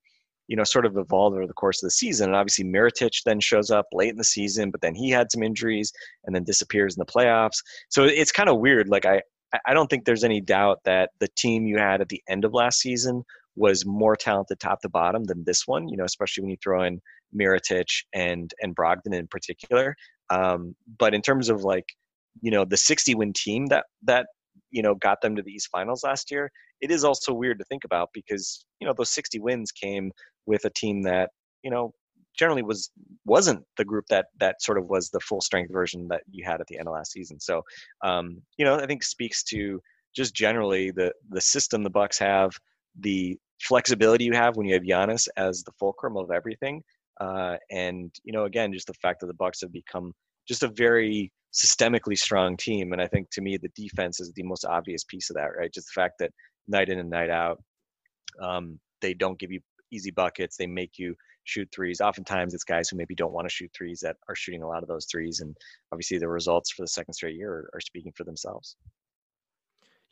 you know, sort of evolved over the course of the season. And obviously, Mirotic then shows up late in the season, but then he had some injuries and then disappears in the playoffs. So it's kind of weird. Like I. I don't think there's any doubt that the team you had at the end of last season was more talented top to bottom than this one, you know, especially when you throw in Mirotic and and Brogdon in particular. Um, but in terms of like, you know, the 60 win team that that you know got them to the East Finals last year, it is also weird to think about because you know those 60 wins came with a team that you know generally was wasn't the group that that sort of was the full strength version that you had at the end of last season. So um, you know, I think speaks to just generally the the system the Bucks have, the flexibility you have when you have Giannis as the fulcrum of everything, uh, and you know, again, just the fact that the Bucks have become just a very systemically strong team. And I think to me, the defense is the most obvious piece of that, right? Just the fact that night in and night out, um, they don't give you easy buckets. They make you shoot threes. Oftentimes, it's guys who maybe don't want to shoot threes that are shooting a lot of those threes. And obviously, the results for the second straight year are, are speaking for themselves.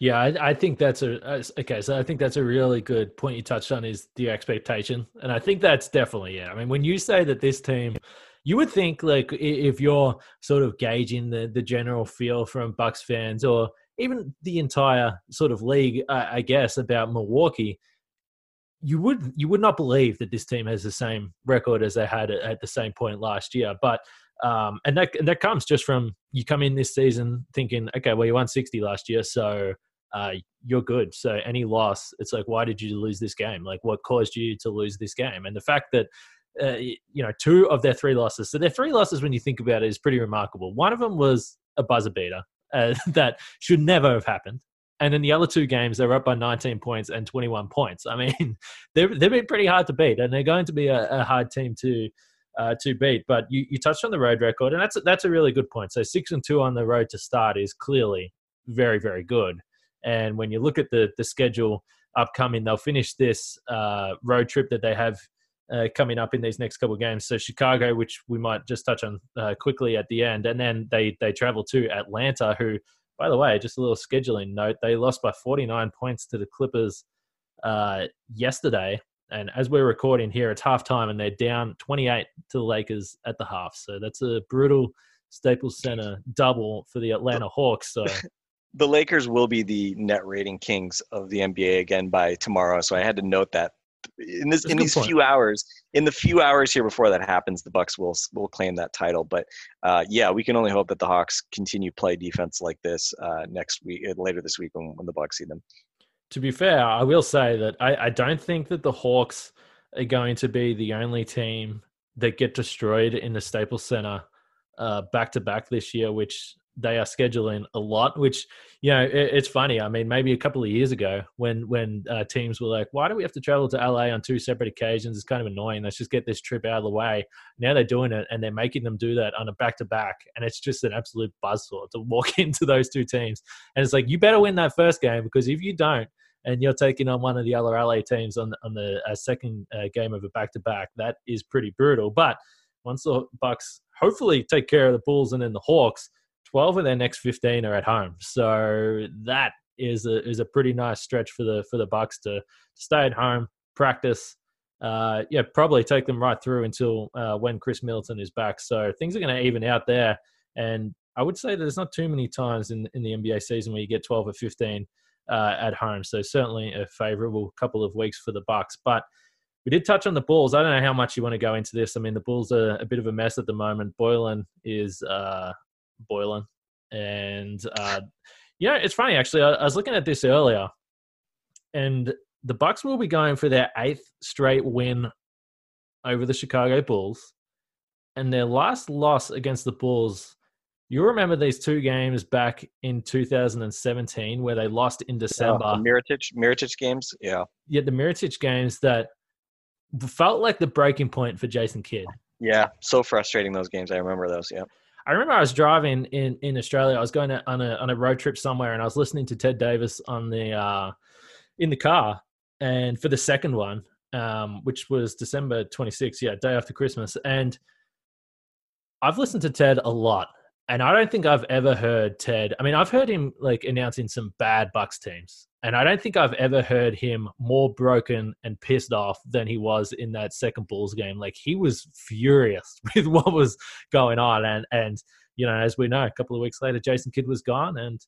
Yeah, I, I think that's a uh, okay. So I think that's a really good point you touched on is the expectation, and I think that's definitely it. I mean, when you say that this team, you would think like if you're sort of gauging the the general feel from Bucks fans, or even the entire sort of league, uh, I guess, about Milwaukee, you would you would not believe that this team has the same record as they had at, the same point last year. But um, and that and that comes just from you come in this season thinking, okay, well you won sixty last year, so uh, you're good. So any loss, it's like, why did you lose this game? Like, what caused you to lose this game? And the fact that uh, you know two of their three losses, so their three losses, when you think about it, is pretty remarkable. One of them was a buzzer beater uh, that should never have happened. And in the other two games, they're up by 19 points and 21 points. I mean, they've, they've been pretty hard to beat, and they're going to be a, a hard team to uh, to beat. But you, you touched on the road record, and that's that's a really good point. So six and two on the road to start is clearly very very good. And when you look at the the schedule upcoming, they'll finish this uh, road trip that they have uh, coming up in these next couple of games. So Chicago, which we might just touch on uh, quickly at the end, and then they they travel to Atlanta, who, by the way, just a little scheduling note, they lost by 49 points to the Clippers uh, yesterday. And as we're recording here, it's halftime, and they're down 28 to the Lakers at the half. So that's a brutal Staples Center double for the Atlanta Hawks. So the Lakers will be the net rating kings of the NBA again by tomorrow. So I had to note that in this That's in these point. few hours, in the few hours here before that happens, the Bucks will will claim that title. But uh, yeah, we can only hope that the Hawks continue play defense like this uh, next week, uh, later this week when, when the Bucks see them. To be fair, I will say that I, I don't think that the Hawks are going to be the only team that get destroyed in the Staples Center back to back this year, which they are scheduling a lot, which you know it, it's funny. I mean, maybe a couple of years ago when when uh, teams were like, "Why do we have to travel to LA on two separate occasions?" It's kind of annoying. Let's just get this trip out of the way. Now they're doing it, and they're making them do that on a back to back, and it's just an absolute buzzsaw to walk into those two teams. And it's like you better win that first game because if you don't, and you're taking on one of the other LA teams on on the uh, second uh, game of a back to back, that is pretty brutal. But once the Bucks hopefully take care of the Bulls and then the Hawks 12 of their next 15 are at home. So that is a is a pretty nice stretch for the for the Bucks to, to stay at home, practice. Uh, yeah, probably take them right through until uh, when Khris Middleton is back. So things are going to even out there. And I would say that there's not too many times in in the NBA season where you get 12 or 15 uh, at home. So certainly a favorable couple of weeks for the Bucks. But we did touch on the Bulls. I don't know how much you want to go into this. I mean, the Bulls are a bit of a mess at the moment. Boylen is uh, boiling. And uh, know it's funny actually. I, I was looking at this earlier, and the Bucks will be going for their eighth straight win over the Chicago Bulls, and their last loss against the Bulls. You remember these two games back in 2017 where they lost in December. the Mirotic, Mirotic games, yeah. Yeah, the Mirotic games that felt like the breaking point for Jason Kidd. Yeah, so frustrating those games. I remember those. Yeah. I remember I was driving in, in Australia. I was going on a on a road trip somewhere, and I was listening to Ted Davis on the uh, in the car. And for the second one, um, which was December 26th, yeah, day after Christmas, and I've listened to Ted a lot, and I don't think I've ever heard Ted. I mean, I've heard him like announcing some bad Bucks teams, and I don't think I've ever heard him more broken and pissed off than he was in that second Bulls game. Like he was furious with what was going on. And and you know, as we know, a couple of weeks later, Jason Kidd was gone. And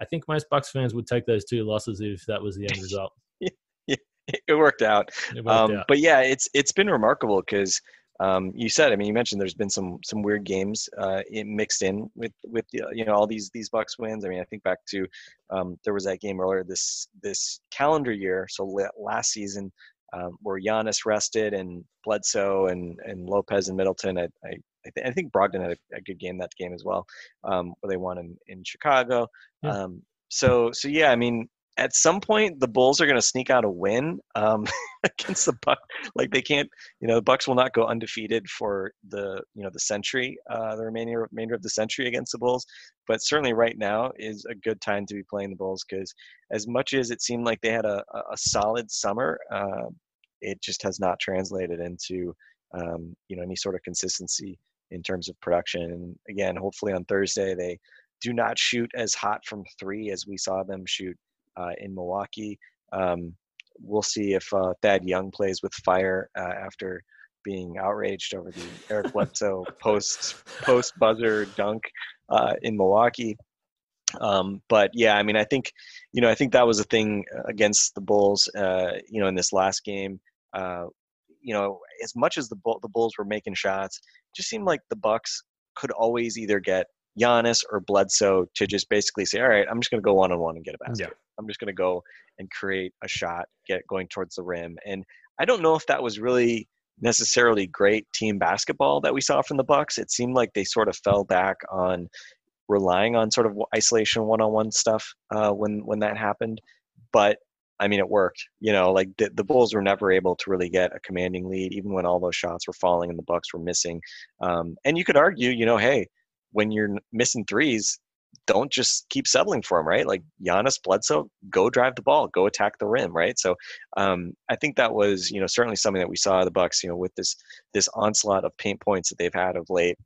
I think most Bucks fans would take those two losses if that was the end result. yeah, it worked out. It worked um, out. But yeah, it's it's been remarkable because um, you said, I mean, you mentioned there's been some some weird games uh, in, mixed in with with the, you know all these these Bucks wins. I mean, I think back to um, there was that game earlier this this calendar year, so last season, um, where Giannis rested and Bledsoe and and Lopez and Middleton. I I, I, th- I think Brogdon had a, a, good game that game as well, um, where they won in in Chicago. Yeah. Um, so so yeah, I mean, at some point the Bulls are going to sneak out a win um, against the Buck. Like they can't, you know, the Bucks will not go undefeated for the you know the century, uh, the remainder of the century against the Bulls. But certainly right now is a good time to be playing the Bulls because as much as it seemed like they had a, a solid summer, uh, it just has not translated into um, you know any sort of consistency in terms of production. And again, hopefully on Thursday they do not shoot as hot from three as we saw them shoot in Milwaukee. Um, we'll see if uh, Thad Young plays with fire uh, after being outraged over the Eric Bledsoe post post buzzer dunk uh, in Milwaukee. Um, but yeah, I mean, I think, you know, I think that was a thing against the Bulls, uh, you know, in this last game. Uh, you know, as much as the Bull, the Bulls were making shots, it just seemed like the Bucks could always either get Giannis or Bledsoe to just basically say, "All right, I'm just going to go one on one and get a basket. Yeah. I'm just going to go and create a shot, get going towards the rim." And I don't know if that was really necessarily great team basketball that we saw from the Bucks. It seemed like they sort of fell back on relying on sort of isolation one-on-one stuff uh, when when that happened. But I mean, it worked. You know, like the, the Bulls were never able to really get a commanding lead, even when all those shots were falling and the Bucks were missing. Um, and you could argue, you know, hey, when you're missing threes, don't just keep settling for them, right? Like Giannis, Bledsoe, go drive the ball, go attack the rim, right? So um, I think that was, you know, certainly something that we saw the Bucks, you know, with this this onslaught of paint points that they've had of late.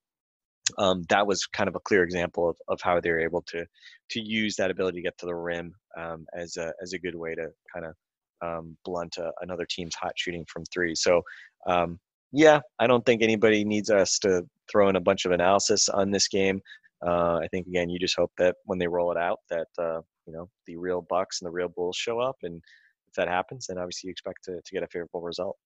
Um, that was kind of a clear example of, of how they were able to to use that ability to get to the rim um, as a as a good way to kind of um, blunt a, another team's hot shooting from three. So um, yeah, I don't think anybody needs us to throw in a bunch of analysis on this game. Uh, I think again, you just hope that when they roll it out, that uh, you know the real Bucks and the real Bulls show up, and if that happens, then obviously you expect to, to get a favorable result.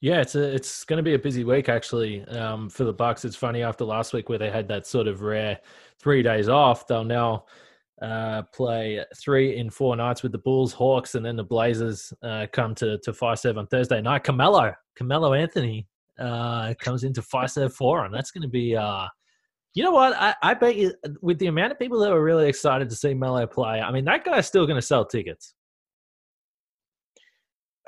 Yeah, it's a, it's going to be a busy week actually um, for the Bucks. It's funny after last week where they had that sort of rare three days off, they'll now uh, play three in four nights with the Bulls, Hawks, and then the Blazers uh, come to to Fiserv on Thursday night. Carmelo, Carmelo Anthony uh, comes into Fiserv Forum. That's going to be. Uh, you know what? I, I bet you, with the amount of people that were really excited to see Melo play, I mean, that guy's still going to sell tickets.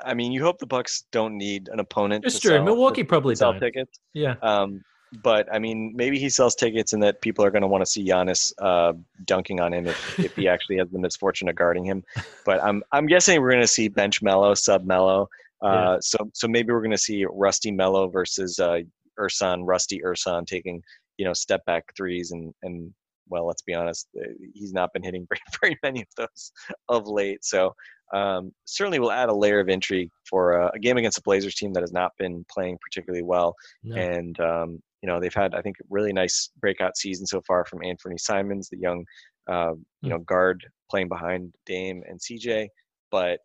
I mean, you hope the Bucks don't need an opponent. It's to true. sell- Milwaukee probably sell don't. tickets. Yeah. Um, but I mean, maybe he sells tickets and that people are going to want to see Giannis uh, dunking on him if, if he actually has the misfortune of guarding him. But I'm I'm guessing we're going to see bench Melo, sub Melo. Uh, Yeah. So so maybe we're going to see Rusty Melo versus uh, Ersan, Rusty Ersan taking you know step back threes and and well, let's be honest, uh, he's not been hitting very, very many of those of late. So um, certainly will add a layer of intrigue for uh, a game against a Blazers team that has not been playing particularly well No. and um, you know they've had I think a really nice breakout season so far from Anfernee Simons, the young uh, you Mm. know guard playing behind Dame and CJ, but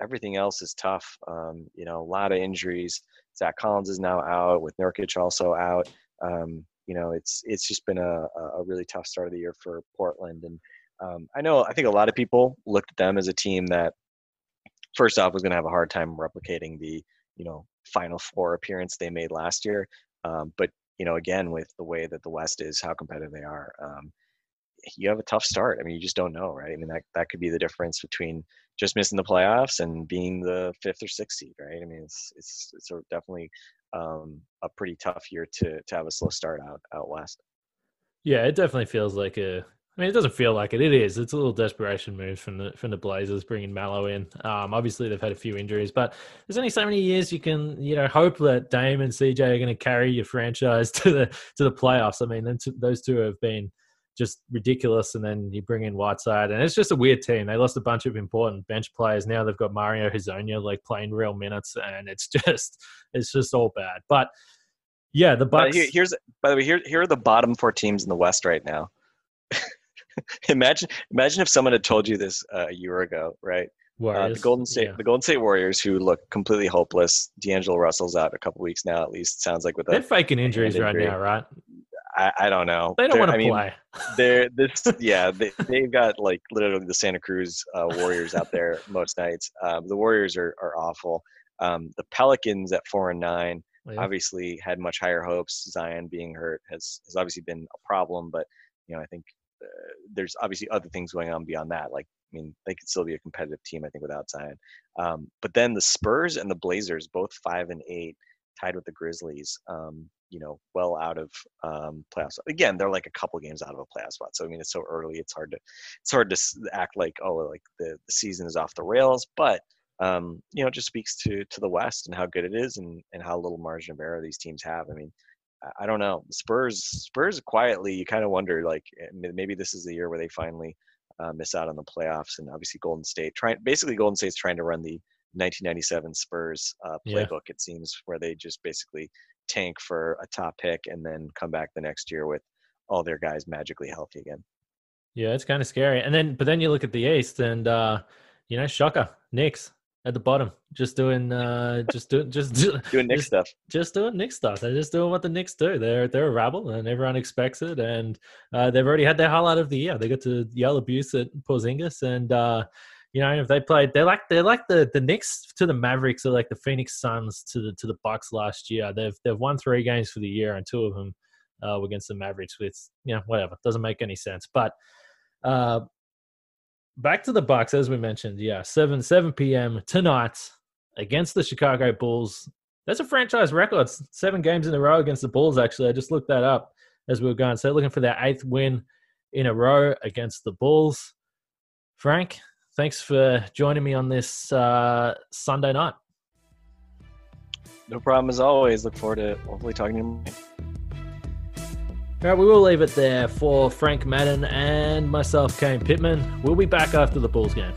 everything else is tough. Um, you know, a lot of injuries. Zach Collins is now out, with Nurkic also out. Um, you know, it's it's just been a, a really tough start of the year for Portland, and um, I know I think a lot of people looked at them as a team that first off was going to have a hard time replicating the you know Final Four appearance they made last year. Um, but you know, again, with the way that the West is, how competitive they are, um, you have a tough start. I mean, you just don't know, right? I mean, that that could be the difference between just missing the playoffs and being the fifth or sixth seed, right? I mean, it's it's it's definitely um, a pretty tough year to to have a slow start out out west. Yeah, it definitely feels like a. I mean, it doesn't feel like it. It is. It's a little desperation move from the from the Blazers bringing Melo in. Um, obviously they've had a few injuries, but there's only so many years you can, you know, hope that Dame and CJ are going to carry your franchise to the to the playoffs. I mean, then t- those two have been just ridiculous, and then you bring in Whiteside, and it's just a weird team. They lost a bunch of important bench players. Now they've got Mario Hezonja like playing real minutes, and it's just it's just all bad. But yeah, the Bucks. here, here's by the way, here here are the bottom four teams in the West right now. imagine imagine if someone had told you this uh, a year ago, right? Uh, the Golden State, yeah. the Golden State Warriors, who look completely hopeless. D'Angelo Russell's out a couple weeks now, at least sounds like with They're a. faking injuries right injury. now, right? I, I don't know. They don't want to I mean, play. They're this, yeah. They they've got like literally the Santa Cruz uh, Warriors out there most nights. Um, the Warriors are are awful. Um, the Pelicans at four and nine Yeah. obviously had much higher hopes. Zion being hurt has has obviously been a problem, but you know I think there's obviously other things going on beyond that. Like I mean, they could still be a competitive team I think without Zion. Um, but then the Spurs and the Blazers, both five and eight, tied with the Grizzlies. Um, you know, well out of um, playoffs. Again, they're like a couple games out of a playoff spot. So I mean, it's so early. It's hard to it's hard to act like oh like the the season is off the rails, but um, you know, it just speaks to to the West and how good it is, and and how little margin of error these teams have. I mean, I- don't know. Spurs Spurs quietly, you kind of wonder like eh, maybe this is the year where they finally uh, miss out on the playoffs, and obviously Golden State trying basically Golden State's trying to run the 1997 Spurs uh, Yeah. playbook. It seems where they just basically tank for a top pick and then come back the next year with all their guys magically healthy again. Yeah, it's kind of scary. And then, but then you look at the East, and uh, you know, shocker, Knicks at the bottom, just doing, uh, just doing, just doing Knicks just, stuff. Just doing Knicks stuff. They're just doing what the Knicks do. They're they're a rabble, and everyone expects it. And uh, they've already had their highlight of the year. They got to yell abuse at Porzingis, and uh, you know, if they played, they're like they're like the the Knicks to the Mavericks, or like the Phoenix Suns to the to the Bucks last year. They've they've won three games for the year, and two of them uh, were against the Mavericks. With you know, whatever doesn't make any sense, but. Uh, back to the Bucks, as we mentioned. Yeah, seven seven p.m. tonight against the Chicago Bulls. That's a franchise record. Seven games in a row against the Bulls. Actually, I just looked that up as we were going. So looking for their eighth win in a row against the Bulls. Frank, thanks for joining me on this uh, Sunday night. No problem as always. Look forward to hopefully talking to you. All right, we will leave it there for Frank Madden and myself, Kane Pitman. We'll be back after the Bulls game.